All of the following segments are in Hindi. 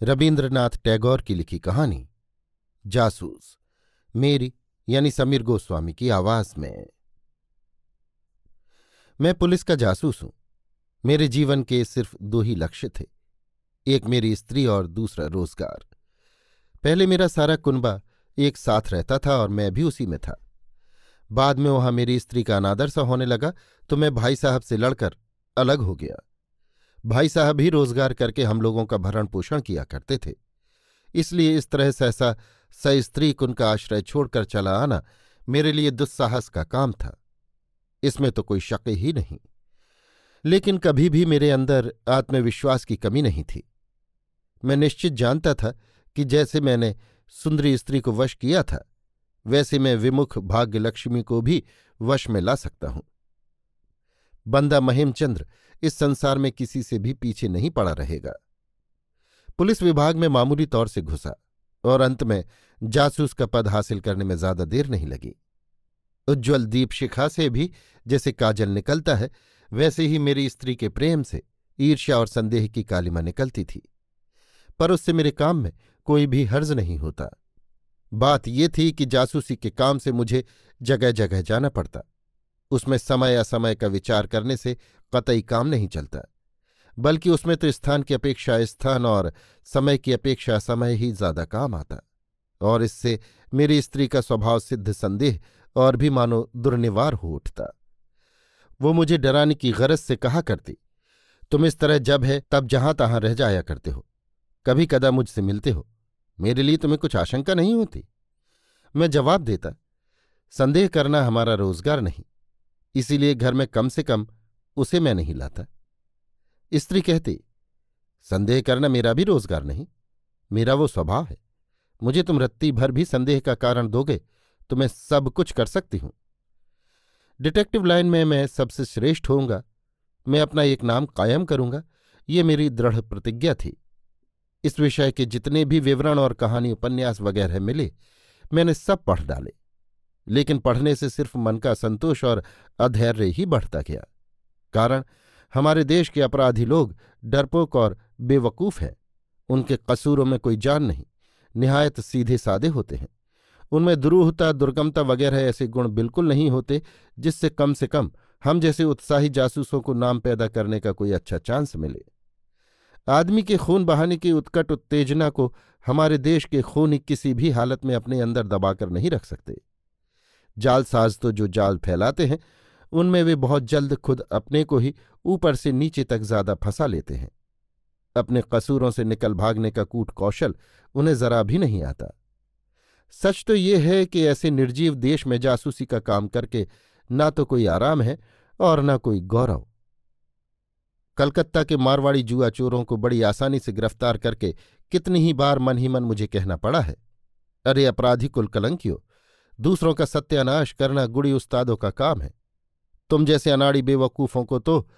रविन्द्रनाथ टैगोर की लिखी कहानी, जासूस, मेरी, यानी समीर गोस्वामी की आवाज़ में। मैं पुलिस का जासूस हूँ। मेरे जीवन के सिर्फ़ दो ही लक्ष्य थे, एक मेरी स्त्री और दूसरा रोज़गार। पहले मेरा सारा कुनबा एक साथ रहता था और मैं भी उसी में था। बाद में वहाँ मेरी स्त्री का अनादर सा होने लगा तो मैं भाई साहब से लड़कर अलग हो गया। भाई साहब भी रोज़गार करके हम लोगों का भरण पोषण किया करते थे। इसलिए इस तरह सहसा सस्त्रीक उनका आश्रय छोड़कर चला आना मेरे लिए दुस्साहस का काम था। इसमें तो कोई शक ही नहीं। लेकिन कभी भी मेरे अंदर आत्मविश्वास की कमी नहीं थी। मैं निश्चित जानता था कि जैसे मैंने सुंदरी स्त्री को वश किया था, वैसे मैं विमुख भाग्यलक्ष्मी को भी वश में ला सकता हूँ। बंदा महिमचंद्र इस संसार में किसी से भी पीछे नहीं पड़ा रहेगा। पुलिस विभाग में मामूली तौर से घुसा और अंत में जासूस का पद हासिल करने में ज़्यादा देर नहीं लगी। उज्ज्वल दीप शिखा से भी जैसे काजल निकलता है, वैसे ही मेरी स्त्री के प्रेम से ईर्ष्या और संदेह की कालिमा निकलती थी। पर उससे मेरे काम में कोई भी हर्ज नहीं होता। बात ये थी कि जासूसी के काम से मुझे जगह जगह जाना पड़ता। उसमें समय असमय का विचार करने से कतई काम नहीं चलता, बल्कि उसमें तो स्थान की अपेक्षा स्थान और समय की अपेक्षा समय ही ज़्यादा काम आता। और इससे मेरी स्त्री का स्वभाव सिद्ध संदेह और भी मानो दुर्निवार हो उठता। वो मुझे डराने की गरज से कहा करती, तुम इस तरह जब है तब जहाँ तहां रह जाया करते हो, कभी कदा मुझसे मिलते हो। मेरे लिए तुम्हें कुछ आशंका नहीं होती? मैं जवाब देता, संदेह करना हमारा रोज़गार नहीं। इसीलिए घर में कम से कम उसे मैं नहीं लाता। स्त्री कहती, संदेह करना मेरा भी रोज़गार नहीं, मेरा वो स्वभाव है। मुझे तुम रत्ती भर भी संदेह का कारण दोगे तो मैं सब कुछ कर सकती हूँ। डिटेक्टिव लाइन में मैं सबसे श्रेष्ठ होऊँगा, मैं अपना एक नाम कायम करूँगा, ये मेरी दृढ़ प्रतिज्ञा थी। इस विषय के जितने भी विवरण और कहानी उपन्यास वगैरह मिले, मैंने सब पढ़ डाले। लेकिन पढ़ने से सिर्फ़ मन का संतोष और अधैर्य ही बढ़ता गया। कारण, हमारे देश के अपराधी लोग डरपोक और बेवकूफ़ हैं। उनके कसूरों में कोई जान नहीं, निहायत सीधे सादे होते हैं। उनमें दुरूहता, दुर्गमता वगैरह ऐसे गुण बिल्कुल नहीं होते, जिससे कम से कम हम जैसे उत्साही जासूसों को नाम पैदा करने का कोई अच्छा चांस मिले। आदमी के खून बहाने की उत्कट उत्तेजना को हमारे देश के खून किसी भी हालत में अपने अंदर दबाकर नहीं रख सकते। जालसाज तो जो जाल फैलाते हैं, उनमें वे बहुत जल्द खुद अपने को ही ऊपर से नीचे तक ज़्यादा फंसा लेते हैं। अपने कसूरों से निकल भागने का कूट कौशल उन्हें जरा भी नहीं आता। सच तो ये है कि ऐसे निर्जीव देश में जासूसी का काम करके ना तो कोई आराम है और ना कोई गौरव। कलकत्ता के मारवाड़ी जुआ चोरों को बड़ी आसानी से गिरफ़्तार करके कितनी ही बार मन ही मन मुझे कहना पड़ा है। अरे अपराधी कुल कलंकियों दूसरों का सत्यानाश करना गुड़ी उस्तादों का काम है। तुम जैसे अनाड़ी बेवकूफों को तो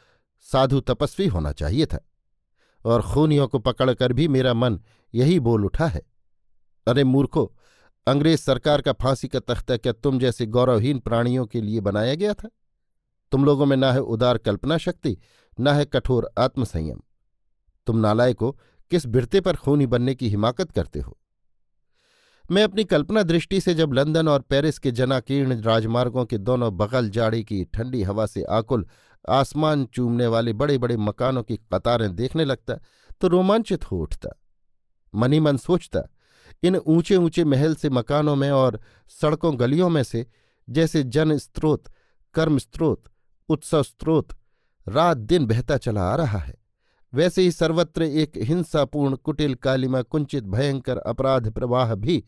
साधु तपस्वी होना चाहिए था, और खूनियों को पकड़कर भी मेरा मन यही बोल उठा है। अरे मूर्खो, अंग्रेज़ सरकार का फांसी का तख्ता क्या तुम जैसे गौरवहीन प्राणियों के लिए बनाया गया था? तुम लोगों में ना है उदार कल्पना शक्ति, न है कठोर आत्मसंयम। तुम नालाय को किस बिरते पर खूनी बनने की हिमाकत करते हो? मैं अपनी कल्पना दृष्टि से जब लंदन और पेरिस के जनाकीर्ण राजमार्गों के दोनों बगल जाड़ी की ठंडी हवा से आकुल आसमान चूमने वाले बड़े बड़े मकानों की कतारें देखने लगता तो रोमांचित हो उठता। मनी मन सोचता, इन ऊँचे ऊँचे महल से मकानों में और सड़कों गलियों में से, जैसे जन स्त्रोत, कर्म स्त्रोत, उत्सव स्त्रोत, रात दिन बहता चला आ रहा है। वैसे ही सर्वत्र एक हिंसापूर्ण, कुटिल कालिमा कुंचित भयंकर अपराध प्रवाह भी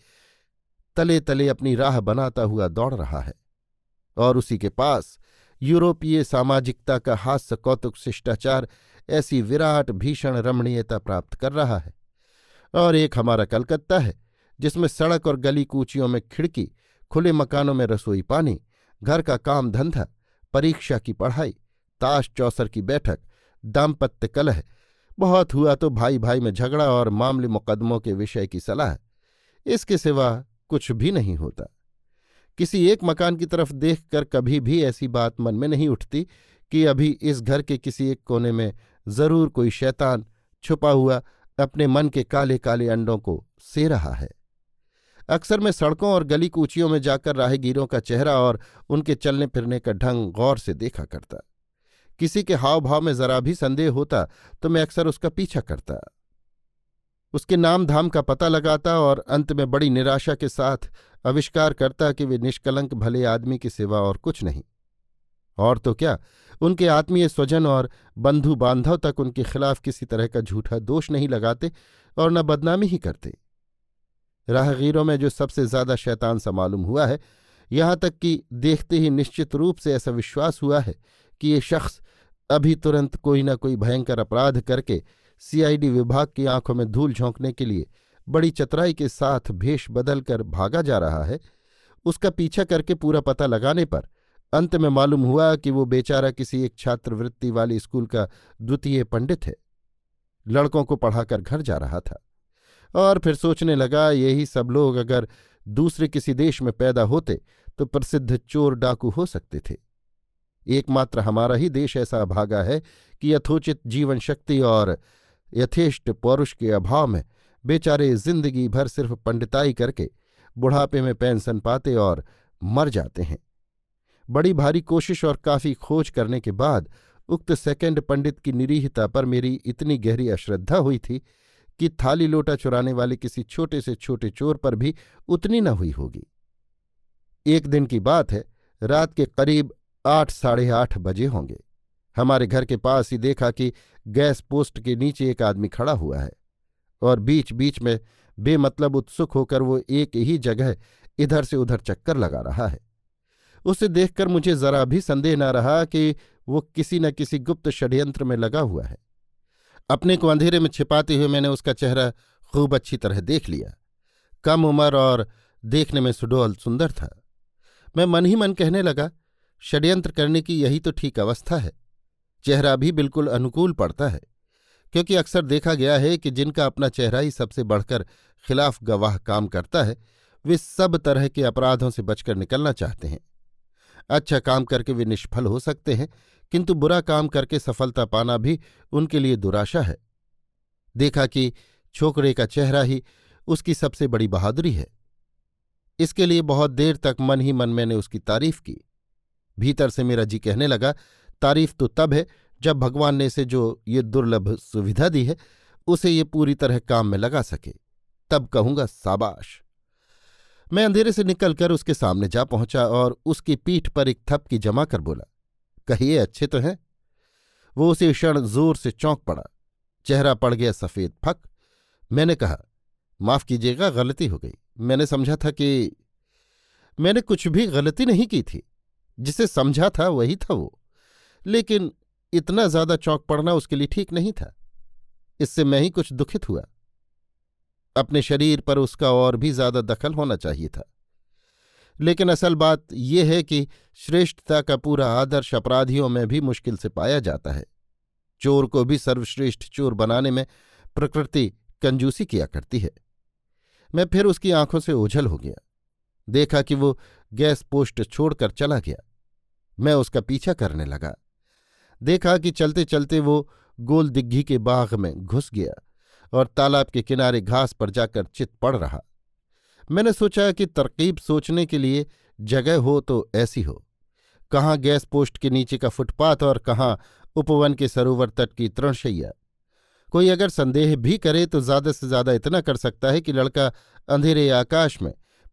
तले तले अपनी राह बनाता हुआ दौड़ रहा है। और उसी के पास यूरोपीय सामाजिकता का हास्य कौतुक शिष्टाचार ऐसी विराट भीषण रमणीयता प्राप्त कर रहा है। और एक हमारा कलकत्ता है, जिसमें सड़क और गली कूचियों में खिड़की, खुले मकानों में रसोई पानी, घर का काम धंधा, परीक्षा की पढ़ाई, ताश चौसर की बैठक दाम्पत्य कलह। बहुत हुआ तो भाई भाई में झगड़ा और मामले मुकदमों के विषय की सलाह। इसके सिवा कुछ भी नहीं होता। किसी एक मकान की तरफ़ देखकर कभी भी ऐसी बात मन में नहीं उठती कि अभी इस घर के किसी एक कोने में ज़रूर कोई शैतान छुपा हुआ अपने मन के काले काले अंडों को से रहा है। अक्सर मैं सड़कों और गली कूचियों में जाकर राहगीरों का चेहरा और उनके चलने फिरने का ढंग गौर से देखा करता। किसी के हाव भाव में जरा भी संदेह होता तो मैं अक्सर उसका पीछा करता। उसके नाम धाम का पता लगाता और अंत में बड़ी निराशा के साथ आविष्कार करता कि वे निष्कलंक भले आदमी की सिवा और कुछ नहीं। और तो क्या, उनके आत्मीय स्वजन और बंधु बांधव तक उनके खिलाफ किसी तरह का झूठा दोष नहीं लगाते और न बदनामी ही करते। राहगीरों में जो सबसे ज़्यादा शैतान सा मालूम हुआ है, यहाँ तक कि देखते ही निश्चित रूप से ऐसा विश्वास हुआ है कि ये शख्स अभी तुरंत कोई न कोई भयंकर अपराध करके सीआईडी विभाग की आँखों में धूल झोंकने के लिए बड़ी चतुराई के साथ भेष बदलकर भागा जा रहा है, उसका पीछा करके पूरा पता लगाने पर अंत में मालूम हुआ कि वो बेचारा किसी एक छात्रवृत्ति वाले स्कूल का द्वितीय पंडित है। लड़कों को पढ़ाकर घर जा रहा था और फिर सोचने लगा, यही सब लोग अगर दूसरे किसी देश में पैदा होते तो प्रसिद्ध चोर डाकू हो सकते थे। एकमात्र हमारा ही देश ऐसा अभागा है कि यथोचित जीवन शक्ति और यथेष्ट पौरुष के अभाव में बेचारे ज़िंदगी भर सिर्फ़ पंडिताई करके बुढ़ापे में पेंशन पाते और मर जाते हैं। बड़ी भारी कोशिश और काफ़ी खोज करने के बाद उक्त सेकंड पंडित की निरीहता पर मेरी इतनी गहरी अश्रद्धा हुई थी कि थाली लोटा चुराने वाले किसी छोटे से छोटे चोर पर भी उतनी न हुई होगी। एक दिन की बात है, रात के करीब आठ साढ़े आठ बजे होंगे। हमारे घर के पास ही देखा कि गैस पोस्ट के नीचे एक आदमी खड़ा हुआ है और बीच बीच में बेमतलब उत्सुक होकर वो एक ही जगह इधर से उधर चक्कर लगा रहा है। उसे देखकर मुझे जरा भी संदेह न रहा कि वो किसी न किसी गुप्त षड्यंत्र में लगा हुआ है। अपने को अंधेरे में छिपाते हुए मैंने उसका चेहरा खूब अच्छी तरह देख लिया। कम उम्र और देखने में सुडोल सुंदर था। मैं मन ही मन कहने लगा षड्यंत्र करने की यही तो ठीक अवस्था है। चेहरा भी बिल्कुल अनुकूल पड़ता है, क्योंकि अक्सर देखा गया है कि जिनका अपना चेहरा ही सबसे बढ़कर खिलाफ गवाह काम करता है, वे सब तरह के अपराधों से बचकर निकलना चाहते हैं। अच्छा काम करके वे निष्फल हो सकते हैं, किंतु बुरा काम करके सफलता पाना भी उनके लिए दुराशा है। देखा कि छोकरे का चेहरा ही उसकी सबसे बड़ी बहादुरी है। इसके लिए बहुत देर तक मन ही मन मैंने उसकी तारीफ़ की। भीतर से मेरा जी कहने लगा, तारीफ़ तो तब है जब भगवान ने इसे जो ये दुर्लभ सुविधा दी है, उसे ये पूरी तरह काम में लगा सके। तब कहूँगा साबाश मैं अंधेरे से निकलकर उसके सामने जा पहुँचा और उसकी पीठ पर एक थपकी जमा कर बोला, कहिए, अच्छे तो हैं? वो उसी क्षण ज़ोर से चौंक पड़ा। चेहरा पड़ गया सफ़ेद फक। मैंने कहा, माफ़ कीजिएगा, गलती हो गई। मैंने समझा था कि मैंने कुछ भी गलती नहीं की थी। जिसे समझा था वही था वो। लेकिन इतना ज़्यादा चौंक पड़ना उसके लिए ठीक नहीं था। इससे मैं ही कुछ दुखित हुआ। अपने शरीर पर उसका और भी ज़्यादा दखल होना चाहिए था। लेकिन असल बात यह है कि श्रेष्ठता का पूरा आदर्श अपराधियों में भी मुश्किल से पाया जाता है। चोर को भी सर्वश्रेष्ठ चोर बनाने में प्रकृति कंजूसी किया करती है। मैं फिर उसकी आँखों से ओझल हो गया। देखा कि वो गैस पोस्ट छोड़कर चला गया। मैं उसका पीछा करने लगा। देखा कि चलते चलते वो गोल दिग्घी के बाग में घुस गया और तालाब के किनारे घास पर जाकर चित पड़ रहा। मैंने सोचा कि तरकीब सोचने के लिए जगह हो तो ऐसी हो। कहाँ गैस पोस्ट के नीचे का फुटपाथ और कहाँ उपवन के सरोवर तट की तृणशैया। कोई अगर संदेह भी करे तो ज़्यादा से ज़्यादा इतना कर सकता है कि लड़का अंधेरे आकाश में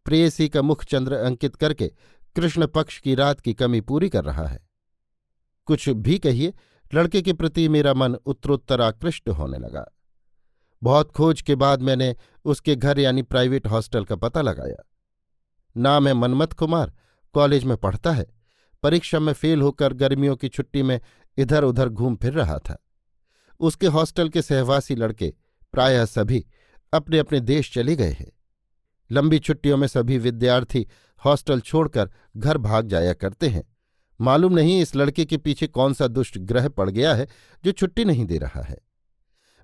प्रेयसी का मुख चंद्र अंकित करके कृष्ण पक्ष की रात की कमी पूरी कर रहा है। कुछ भी कहिए, लड़के के प्रति मेरा मन उत्तरोत्तर आकृष्ट होने लगा। बहुत खोज के बाद मैंने उसके घर यानी प्राइवेट हॉस्टल का पता लगाया। नाम है मनमथ कुमार, कॉलेज में पढ़ता है, परीक्षा में फेल होकर गर्मियों की छुट्टी में इधर उधर घूम फिर रहा था। उसके हॉस्टल के सहवासी लड़के, प्रायः सभी अपने अपने देश चले गए हैं। लंबी छुट्टियों में सभी विद्यार्थी हॉस्टल छोड़कर घर भाग जाया करते हैं। मालूम नहीं इस लड़के के पीछे कौन सा दुष्ट ग्रह पड़ गया है जो छुट्टी नहीं दे रहा है।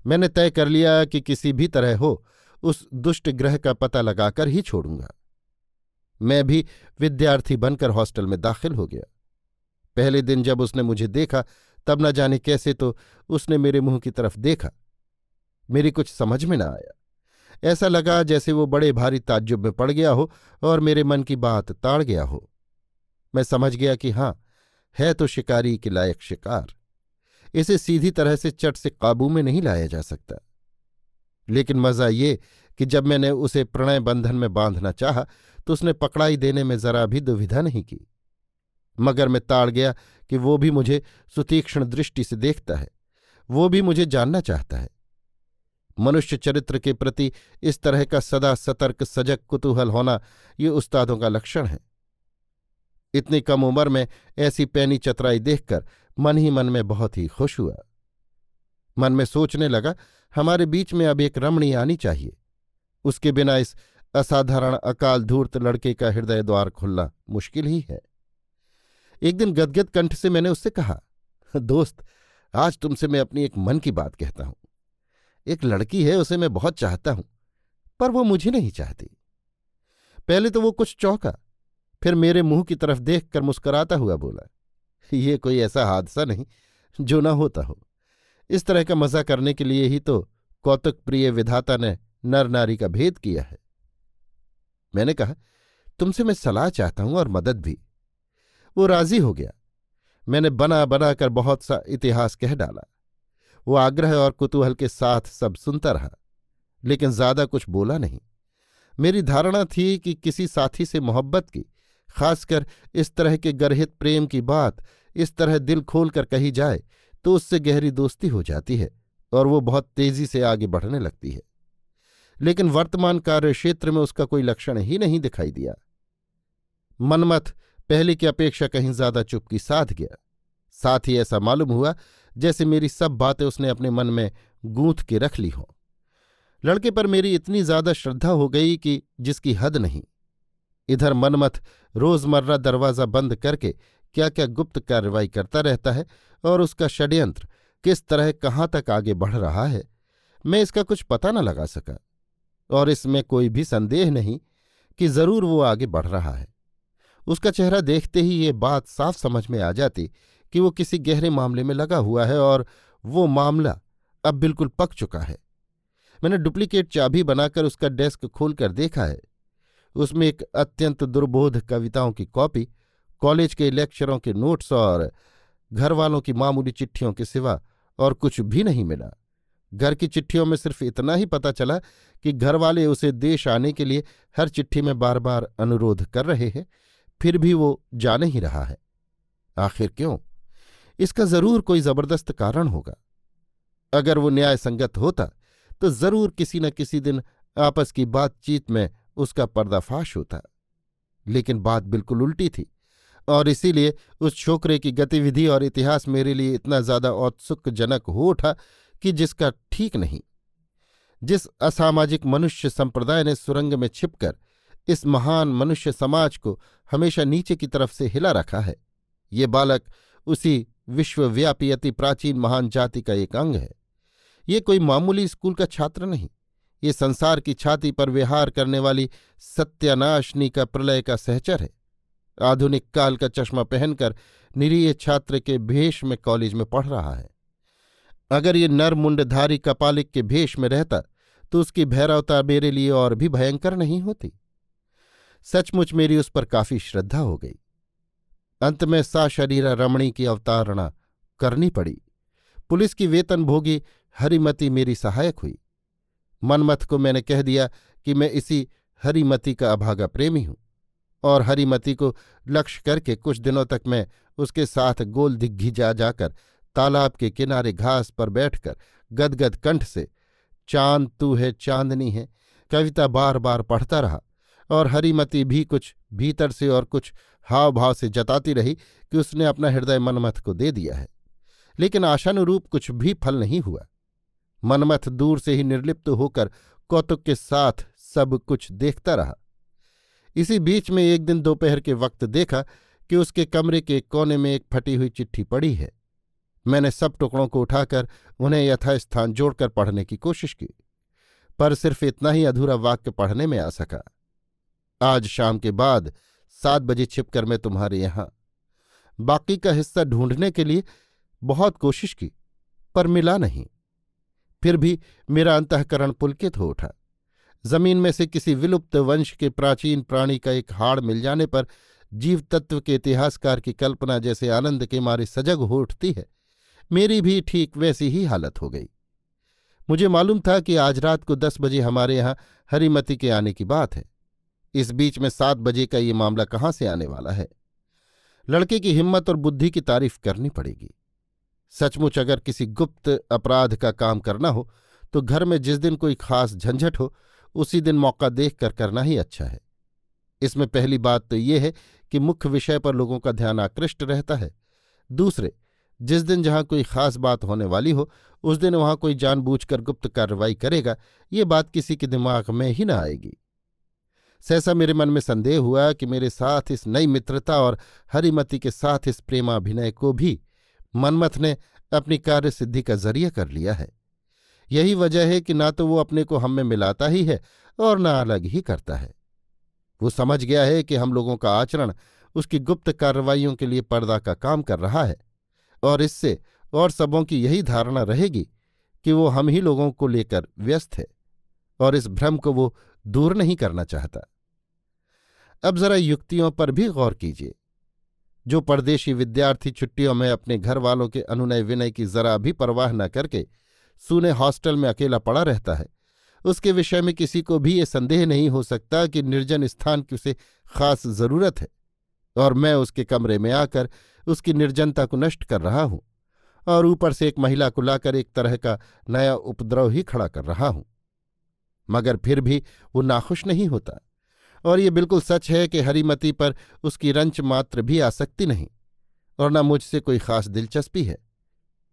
मैंने तय कर लिया कि किसी भी तरह हो, उस दुष्ट ग्रह का पता लगाकर ही छोड़ूँगा। मैं भी विद्यार्थी बनकर हॉस्टल में दाखिल हो गया। पहले दिन जब उसने मुझे देखा, तब न जाने कैसे तो उसने मेरे मुँह की तरफ़ देखा। मेरी कुछ समझ में न आया। ऐसा लगा जैसे वो बड़े भारी ताज्जुब में पड़ गया हो और मेरे मन की बात ताड़ गया हो। मैं समझ गया कि हाँ है तो शिकारी के लायक शिकार। इसे सीधी तरह से चट से काबू में नहीं लाया जा सकता। लेकिन मज़ा ये कि जब मैंने उसे प्रणय बंधन में बांधना चाहा तो उसने पकड़ाई देने में जरा भी दुविधा नहीं की। मगर मैं ताड़ गया कि वो भी मुझे सुतीक्ष्ण दृष्टि से देखता है, वो भी मुझे जानना चाहता है। मनुष्य चरित्र के प्रति इस तरह का सदा सतर्क, सजग, कुतूहल होना ये उस्तादों का लक्षण है। इतनी कम उम्र में ऐसी पैनी चतराई देखकर मन ही मन में बहुत ही खुश हुआ। मन में सोचने लगा, हमारे बीच में अब एक रमणी आनी चाहिए। उसके बिना इस असाधारण अकाल धूर्त लड़के का हृदय द्वार खुलना मुश्किल ही है। एक दिन गदगद कंठ से मैंने उससे कहा, दोस्त, आज तुमसे मैं अपनी एक मन की बात कहता हूँ। एक लड़की है, उसे मैं बहुत चाहता हूँ, पर वो मुझे नहीं चाहती। पहले तो वो कुछ चौंका, फिर मेरे मुँह की तरफ़ देखकर मुस्कुराता हुआ बोला, ये कोई ऐसा हादसा नहीं, जो ना होता हो। इस तरह का मज़ा करने के लिए ही तो कौतुक प्रिय विधाता ने नर नारी का भेद किया है। मैंने कहा, तुमसे मैं सलाह चाहता हूँ और मदद भी। वो राज़ी हो गया। मैंने बना बना कर बहुत सा इतिहास कह डाला। वो आग्रह और कुतूहल के साथ सब सुनता रहा, लेकिन ज़्यादा कुछ बोला नहीं। मेरी धारणा थी कि किसी साथी से मोहब्बत की, खासकर इस तरह के गर्हित प्रेम की बात इस तरह दिल खोलकर कही जाए तो उससे गहरी दोस्ती हो जाती है और वो बहुत तेज़ी से आगे बढ़ने लगती है। लेकिन वर्तमान कार्य क्षेत्र में उसका कोई लक्षण ही नहीं दिखाई दिया। मनमथ पहले की अपेक्षा कहीं ज़्यादा चुपकी साध गया। साथ ही ऐसा मालूम हुआ जैसे मेरी सब बातें उसने अपने मन में गूंथ के रख ली हों। लड़के पर मेरी इतनी ज़्यादा श्रद्धा हो गई कि जिसकी हद नहीं। इधर मनमथ रोज़मर्रा दरवाज़ा बंद करके क्या क्या गुप्त कार्रवाई करता रहता है और उसका षड्यंत्र किस तरह कहाँ तक आगे बढ़ रहा है, मैं इसका कुछ पता न लगा सका। और इसमें कोई भी संदेह नहीं कि ज़रूर वो आगे बढ़ रहा है। उसका चेहरा देखते ही ये बात साफ़ समझ में आ जाती कि वो किसी गहरे मामले में लगा हुआ है और वो मामला अब बिल्कुल पक चुका है। मैंने डुप्लीकेट चाबी बनाकर उसका डेस्क खोलकर देखा है। उसमें एक अत्यंत दुर्बोध कविताओं की कॉपी, कॉलेज के लेक्चरों के नोट्स और घर वालों की मामूली चिट्ठियों के सिवा और कुछ भी नहीं मिला। घर की चिट्ठियों में सिर्फ़ इतना ही पता चला कि घर वाले उसे देश आने के लिए हर चिट्ठी में बार बार अनुरोध कर रहे हैं, फिर भी वो जा नहीं रहा है। आखिर क्यों? इसका ज़रूर कोई ज़बरदस्त कारण होगा। अगर वो न्याय संगत होता तो ज़रूर किसी न किसी दिन आपस की बातचीत में उसका पर्दाफाश होता। लेकिन बात बिल्कुल उल्टी थी, और इसीलिए उस छोकरे की गतिविधि और इतिहास मेरे लिए इतना ज़्यादा औत्सुकजनक हो उठा कि जिसका ठीक नहीं। जिस असामाजिक मनुष्य संप्रदाय ने सुरंग में छिपकर इस महान मनुष्य समाज को हमेशा नीचे की तरफ़ से हिला रखा है, ये बालक उसी विश्वव्यापी अति प्राचीन महान जाति का एक अंग है। ये कोई मामूली स्कूल का छात्र नहीं। ये संसार की छाती पर विहार करने वाली सत्यानाशनी का प्रलय का सहचर है। आधुनिक काल का चश्मा पहनकर निरीय छात्र के भेष में कॉलेज में पढ़ रहा है। अगर ये नर मुंडधारी कपालिक के भेष में रहता तो उसकी भैरवता मेरे लिए और भी भयंकर नहीं होती। सचमुच मेरी उस पर काफ़ी श्रद्धा हो गई। अंत में सा शरीरा रमणी की अवतारणा करनी पड़ी। पुलिस की वेतन भोगी हरिमती मेरी सहायक हुई। मनमथ को मैंने कह दिया कि मैं इसी हरिमती का अभागा प्रेमी हूँ और हरिमती को लक्ष्य करके कुछ दिनों तक मैं उसके साथ गोल दिग्घी जा जाकर तालाब के किनारे घास पर बैठकर गदगद कंठ से, चाँद तू है, चांदनी है, कविता बार बार पढ़ता रहा और हरिमती भी कुछ भीतर से और कुछ हाव भाव से जताती रही कि उसने अपना हृदय मनमथ को दे दिया है। लेकिन आशानुरूप कुछ भी फल नहीं हुआ। मनमथ दूर से ही निर्लिप्त होकर कौतुक के साथ सब कुछ देखता रहा। इसी बीच में एक दिन दोपहर के वक्त देखा कि उसके कमरे के कोने में एक फटी हुई चिट्ठी पड़ी है। मैंने सब टुकड़ों को उठाकर उन्हें यथास्थान जोड़कर पढ़ने की कोशिश की, पर सिर्फ़ इतना ही अधूरा वाक्य पढ़ने में आ सका। आज शाम के बाद सात बजे छिपकर मैं तुम्हारे यहाँ। बाकी का हिस्सा ढूँढने के लिए बहुत कोशिश की, पर मिला नहीं। फिर भी मेरा अंतकरण पुलकित हो उठा। ज़मीन में से किसी विलुप्त वंश के प्राचीन प्राणी का एक हाड़ मिल जाने पर जीव तत्व के इतिहासकार की कल्पना जैसे आनंद के मारे सजग हो उठती है। मेरी भी ठीक वैसी ही हालत हो गई। मुझे मालूम था कि आज रात को दस बजे हमारे यहाँ हरिमती के आने की बात है। इस बीच में सात बजे का ये मामला कहाँ से आने वाला है? लड़के की हिम्मत और बुद्धि की तारीफ़ करनी पड़ेगी। सचमुच अगर किसी गुप्त अपराध का काम करना हो तो घर में जिस दिन कोई खास झंझट हो, उसी दिन मौका देख कर करना ही अच्छा है। इसमें पहली बात तो ये है कि मुख्य विषय पर लोगों का ध्यान आकृष्ट रहता है। दूसरे, जिस दिन जहाँ कोई खास बात होने वाली हो, उस दिन वहाँ कोई जानबूझकर गुप्त कार्रवाई करेगा, ये बात किसी के दिमाग में ही ना आएगी। सहसा मेरे मन में संदेह हुआ कि मेरे साथ इस नई मित्रता और हरिमति के साथ इस प्रेमाभिनय को भी मनमथ ने अपनी कार्य सिद्धि का ज़रिया कर लिया है। यही वजह है कि ना तो वो अपने को हम में मिलाता ही है और ना अलग ही करता है। वो समझ गया है कि हम लोगों का आचरण उसकी गुप्त कार्रवाइयों के लिए पर्दा का काम कर रहा है और इससे और सबों की यही धारणा रहेगी कि वो हम ही लोगों को लेकर व्यस्त है और इस भ्रम को वो दूर नहीं करना चाहता। अब जरा युक्तियों पर भी गौर कीजिए। जो परदेशी विद्यार्थी छुट्टियों में अपने घर वालों के अनुनय विनय की जरा भी परवाह न करके सूने हॉस्टल में अकेला पड़ा रहता है, उसके विषय में किसी को भी ये संदेह नहीं हो सकता कि निर्जन स्थान की उसे खास ज़रूरत है और मैं उसके कमरे में आकर उसकी निर्जनता को नष्ट कर रहा हूँ और ऊपर से एक महिला को लाकर एक तरह का नया उपद्रव ही खड़ा कर रहा हूँ। मगर फिर भी वो नाखुश नहीं होता। और ये बिल्कुल सच है कि हरिमती पर उसकी रंच मात्र भी आसक्ति नहीं, और न मुझसे कोई खास दिलचस्पी है।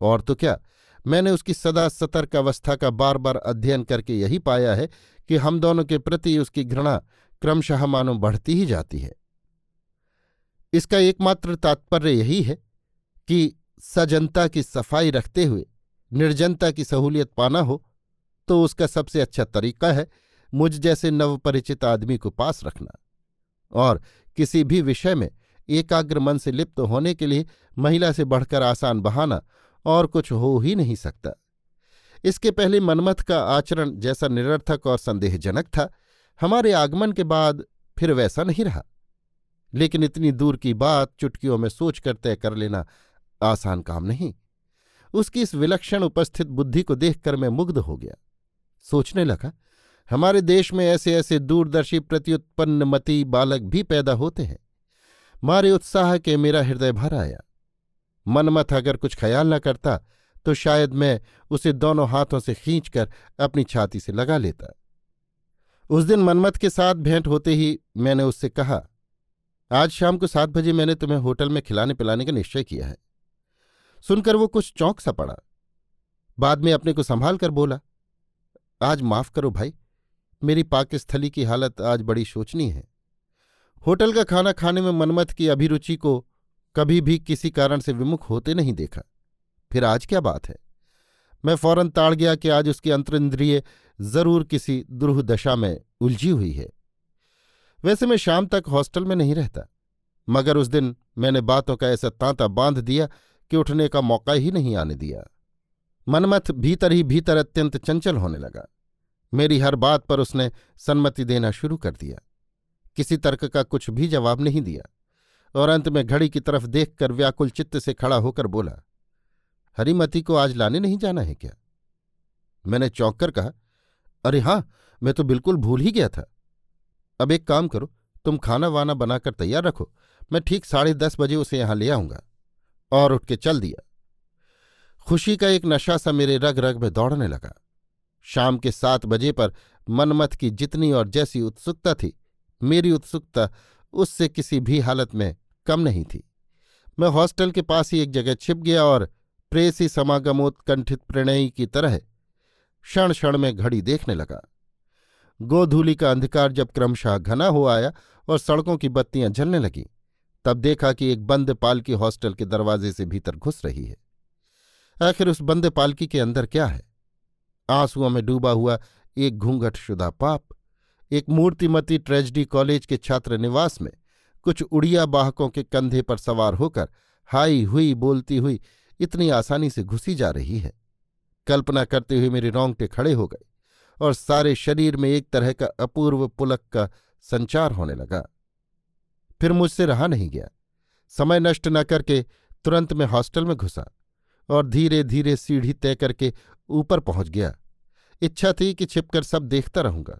और तो क्या, मैंने उसकी सदा सतर्क अवस्था का बार बार अध्ययन करके यही पाया है कि हम दोनों के प्रति उसकी घृणा क्रमशः मानो बढ़ती ही जाती है। इसका एकमात्र तात्पर्य यही है कि सजनता की सफ़ाई रखते हुए, निर्जनता की सहूलियत पाना हो तो उसका सबसे अच्छा तरीका है मुझ जैसे नवपरिचित आदमी को पास रखना और किसी भी विषय में एकाग्र मन से लिप्त होने के लिए महिला से बढ़कर आसान बहाना और कुछ हो ही नहीं सकता। इसके पहले मनमथ का आचरण जैसा निरर्थक और संदेहजनक था। हमारे आगमन के बाद फिर वैसा नहीं रहा। लेकिन इतनी दूर की बात चुटकियों में सोचकर तय कर लेना आसान काम नहीं। उसकी इस विलक्षण उपस्थित बुद्धि को देखकर मैं मुग्ध हो गया। सोचने लगा हमारे देश में ऐसे ऐसे दूरदर्शी प्रत्युत्पन्न मती बालक भी पैदा होते हैं। मारे उत्साह के मेरा हृदय भर आया। मनमथ अगर कुछ ख्याल न करता तो शायद मैं उसे दोनों हाथों से खींचकर अपनी छाती से लगा लेता। उस दिन मनमथ के साथ भेंट होते ही मैंने उससे कहा, आज शाम को सात बजे मैंने तुम्हें होटल में खिलाने पिलाने का निश्चय किया है। सुनकर वो कुछ चौंक सा पड़ा। बाद में अपने को संभाल कर बोला, आज माफ़ करो भाई मेरी पाकस्थली की हालत आज बड़ी शोचनीय है। होटल का खाना खाने में मनमथ की अभिरुचि को कभी भी किसी कारण से विमुख होते नहीं देखा। फिर आज क्या बात है? मैं फ़ौरन ताड़ गया कि आज उसकी अंतरिंद्रिय ज़रूर किसी दुरूह दशा में उलझी हुई है। वैसे मैं शाम तक हॉस्टल में नहीं रहता, मगर उस दिन मैंने बातों का ऐसा तांता बाँध दिया कि उठने का मौका ही नहीं आने दिया। मनमथ भीतर ही भीतर अत्यंत चंचल होने लगा। मेरी हर बात पर उसने सन्मति देना शुरू कर दिया। किसी तर्क का कुछ भी जवाब नहीं दिया, और अंत में घड़ी की तरफ़ देखकर व्याकुल चित्त से खड़ा होकर बोला, हरिमती को आज लाने नहीं जाना है क्या? मैंने चौंक कर कहा, अरे हाँ मैं तो बिल्कुल भूल ही गया था। अब एक काम करो, तुम खाना वाना बनाकर तैयार रखो, मैं ठीक साढ़े दस बजे उसे यहाँ ले आऊँगा। और उठ के चल दिया। खुशी का एक नशा सा मेरे रग रग में दौड़ने लगा। शाम के सात बजे पर मनमथ की जितनी और जैसी उत्सुकता थी, मेरी उत्सुकता उससे किसी भी हालत में कम नहीं थी। मैं हॉस्टल के पास ही एक जगह छिप गया और प्रेसी समागमोत्कंठित प्रणयी की तरह क्षण क्षण में घड़ी देखने लगा। गोधूली का अंधकार जब क्रमशः घना हो आया और सड़कों की बत्तियाँ जलने लगीं, तब देखा कि एक बंद पालकी हॉस्टल के दरवाजे से भीतर घुस रही है। आखिर उस बंद पालकी के अंदर क्या है? आंसुओं में डूबा हुआ एक घूंघट शुदा पाप, एक मूर्तिमती ट्रेजडी कॉलेज के छात्र निवास में कुछ उड़िया बाहकों के कंधे पर सवार होकर हाई हुई बोलती हुई इतनी आसानी से घुसी जा रही है। कल्पना करते हुए मेरे रोंगटे खड़े हो गए और सारे शरीर में एक तरह का अपूर्व पुलक का संचार होने लगा। फिर मुझसे रहा नहीं गया। समय नष्ट न करके तुरंत मैं हॉस्टल में घुसा और धीरे धीरे सीढ़ी तय करके ऊपर पहुँच गया। इच्छा थी कि छिपकर सब देखता रहूँगा,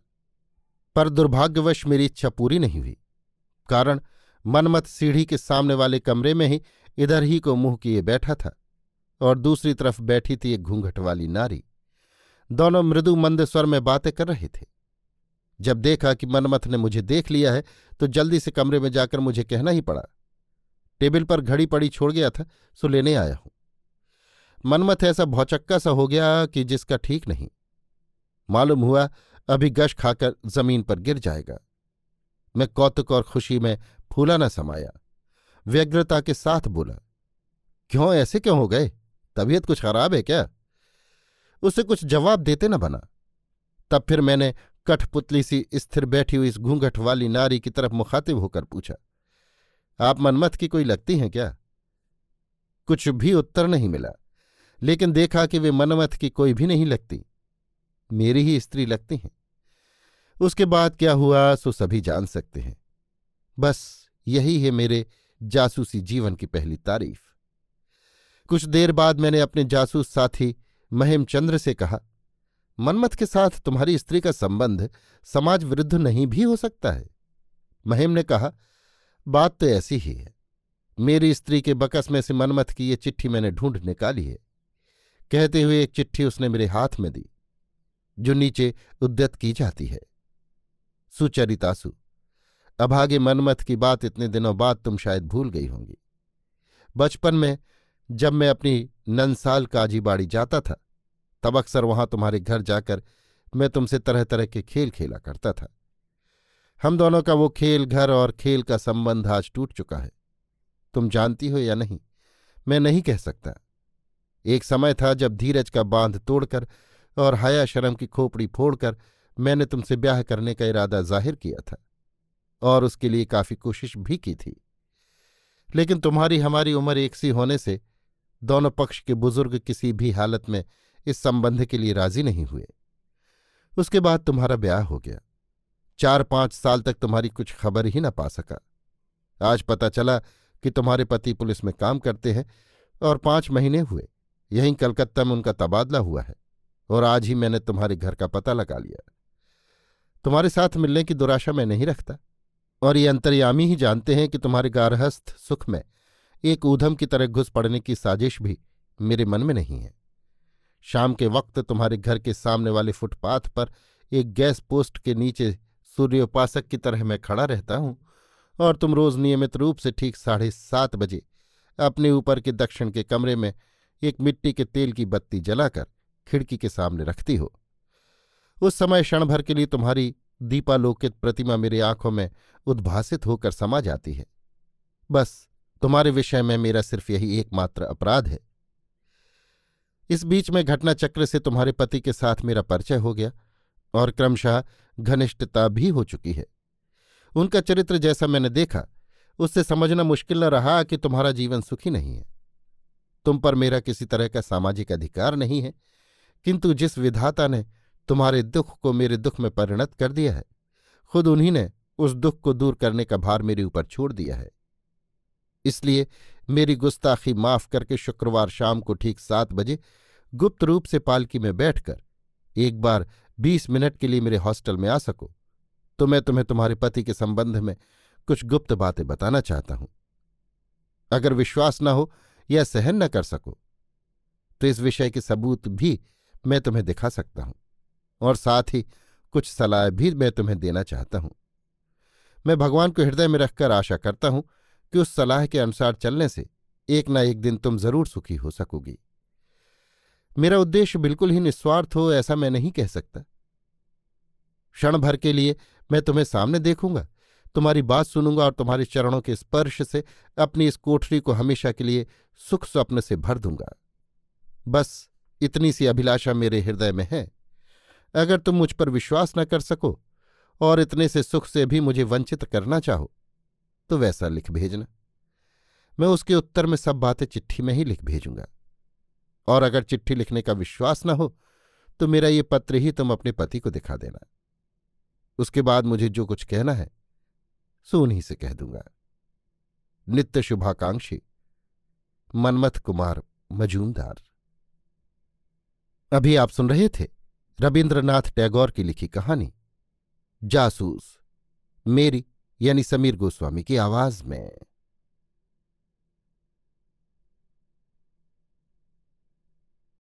पर दुर्भाग्यवश मेरी इच्छा पूरी नहीं हुई। कारण मनमत सीढ़ी के सामने वाले कमरे में ही इधर ही को मुँह किए बैठा था और दूसरी तरफ़ बैठी थी एक घूंघट वाली नारी। दोनों मृदु मंद स्वर में बातें कर रहे थे। जब देखा कि मनमथ ने मुझे देख लिया है तो जल्दी से कमरे में जाकर मुझे कहना ही पड़ा। टेबल पर घड़ी पड़ी छोड़ गया था, सो लेने आया हूँ। मनमथ ऐसा भौचक्का सा हो गया कि जिसका ठीक नहीं। मालूम हुआ, अभी गश खाकर ज़मीन पर गिर जाएगा। मैं कौतुक और खुशी में फूला न समाया। व्यग्रता के साथ बोला, क्यों, ऐसे क्यों हो गए? तबीयत कुछ खराब है क्या? उसे कुछ जवाब देते न बना। तब फिर मैंने कठपुतली सी स्थिर बैठी हुई इस घूंघट वाली नारी की तरफ़ मुखातिब होकर पूछा, आप मनमथ की कोई लगती हैं क्या? कुछ भी उत्तर नहीं मिला। लेकिन देखा कि वे मनमथ की कोई भी नहीं लगती। मेरी ही स्त्री लगती हैं। उसके बाद क्या हुआ, सो सभी जान सकते हैं। बस यही है मेरे जासूसी जीवन की पहली तारीफ़। कुछ देर बाद मैंने अपने जासूस साथी महेमचंद्र से कहा, मनमथ के साथ तुम्हारी स्त्री का संबंध समाज विरुद्ध नहीं भी हो सकता है? महिम ने कहा, बात तो ऐसी ही है। मेरी स्त्री के बकस में से मनमथ की ये चिट्ठी मैंने ढूंढ निकाली है। कहते हुए एक चिट्ठी उसने मेरे हाथ में दी, जो नीचे उद्यत की जाती है। सुचरितासु अभागे मनमथ की बात इतने दिनों बाद तुम शायद भूल गई होंगी। बचपन में जब मैं अपनी ननसाल काजीबाड़ी जाता था, तब अक्सर वहाँ तुम्हारे घर जाकर मैं तुमसे तरह तरह के खेल खेला करता था। हम दोनों का वो खेल, घर और खेल का संबंध आज टूट चुका है। तुम जानती हो या नहीं, मैं नहीं कह सकता। एक समय था जब धीरज का बाँध तोड़कर और हया शर्म की खोपड़ी फोड़कर मैंने तुमसे ब्याह करने का इरादा ज़ाहिर किया था और उसके लिए काफ़ी कोशिश भी की थी। लेकिन तुम्हारी हमारी उम्र एक सी होने से दोनों पक्ष के बुज़ुर्ग किसी भी हालत में इस संबंध के लिए राज़ी नहीं हुए। उसके बाद तुम्हारा ब्याह हो गया। चार पाँच साल तक तुम्हारी कुछ खबर ही न पा सका। आज पता चला कि तुम्हारे पति पुलिस में काम करते हैं और पाँच महीने हुए। यहीं कलकत्ता में उनका तबादला हुआ है और आज ही मैंने तुम्हारे घर का पता लगा लिया तुम्हारे साथ मिलने की दुराशा मैं नहीं रखता और ये अंतर्यामी ही जानते हैं कि तुम्हारे गारहस्थ सुख में एक ऊधम की तरह घुस पड़ने की साजिश भी मेरे मन में नहीं है। शाम के वक्त तुम्हारे घर के सामने वाले फुटपाथ पर एक गैस पोस्ट के नीचे सूर्योपासक की तरह मैं खड़ा रहता हूँ और तुम रोज नियमित रूप से ठीक साढ़े सात बजे अपने ऊपर के दक्षिण के कमरे में एक मिट्टी के तेल की बत्ती जलाकर खिड़की के सामने रखती हो। उस समय क्षण भर के लिए तुम्हारी दीपालोकित प्रतिमा मेरी आँखों में उद्भासित होकर समा जाती है। बस तुम्हारे विषय में मेरा सिर्फ़ यही एकमात्र अपराध है। इस बीच में घटनाचक्र से तुम्हारे पति के साथ मेरा परिचय हो गया और क्रमशः घनिष्ठता भी हो चुकी है। उनका चरित्र जैसा मैंने देखा, उससे समझना मुश्किल न रहा कि तुम्हारा जीवन सुखी नहीं है। तुम पर मेरा किसी तरह का सामाजिक अधिकार नहीं है। किंतु जिस विधाता ने तुम्हारे दुख को मेरे दुख में परिणत कर दिया है, खुद उन्हीं ने उस दुख को दूर करने का भार मेरे ऊपर छोड़ दिया है। इसलिए मेरी गुस्ताखी माफ़ करके शुक्रवार शाम को ठीक सात बजे गुप्त रूप से पालकी में बैठकर, एक बार बीस मिनट के लिए मेरे हॉस्टल में आ सको तो मैं तुम्हें तुम्हारे पति के संबंध में कुछ गुप्त बातें बताना चाहता हूँ। अगर विश्वास न हो या सहन न कर सको। तो इस विषय के सबूत भी मैं तुम्हें दिखा सकता हूँ और साथ ही कुछ सलाह भी मैं तुम्हें देना चाहता हूँ। मैं भगवान को हृदय में रखकर आशा करता हूँ कि उस सलाह के अनुसार चलने से एक ना एक दिन तुम ज़रूर सुखी हो सकोगी। मेरा उद्देश्य बिल्कुल ही निस्वार्थ हो ऐसा मैं नहीं कह सकता। क्षण भर के लिए मैं तुम्हें सामने देखूँगा तुम्हारी बात सुनूँगा और तुम्हारे चरणों के स्पर्श से अपनी इस कोठरी को हमेशा के लिए सुख स्वप्न से भर दूँगा। बस इतनी सी अभिलाषा मेरे हृदय में है। अगर तुम मुझ पर विश्वास न कर सको और इतने से सुख से भी मुझे वंचित करना चाहो तो वैसा लिख भेजना। मैं उसके उत्तर में सब बातें चिट्ठी में ही लिख भेजूँगा। और अगर चिट्ठी लिखने का विश्वास न हो तो मेरा ये पत्र ही तुम अपने पति को दिखा देना। उसके बाद मुझे जो कुछ कहना है सो उन्हीं से कह दूँगा। नित्य शुभाकांक्षी, मनमथ कुमार मजूमदार। अभी आप सुन रहे थे रविन्द्रनाथ टैगोर की लिखी कहानी, जासूस, मेरी यानी समीर गोस्वामी की आवाज़ में।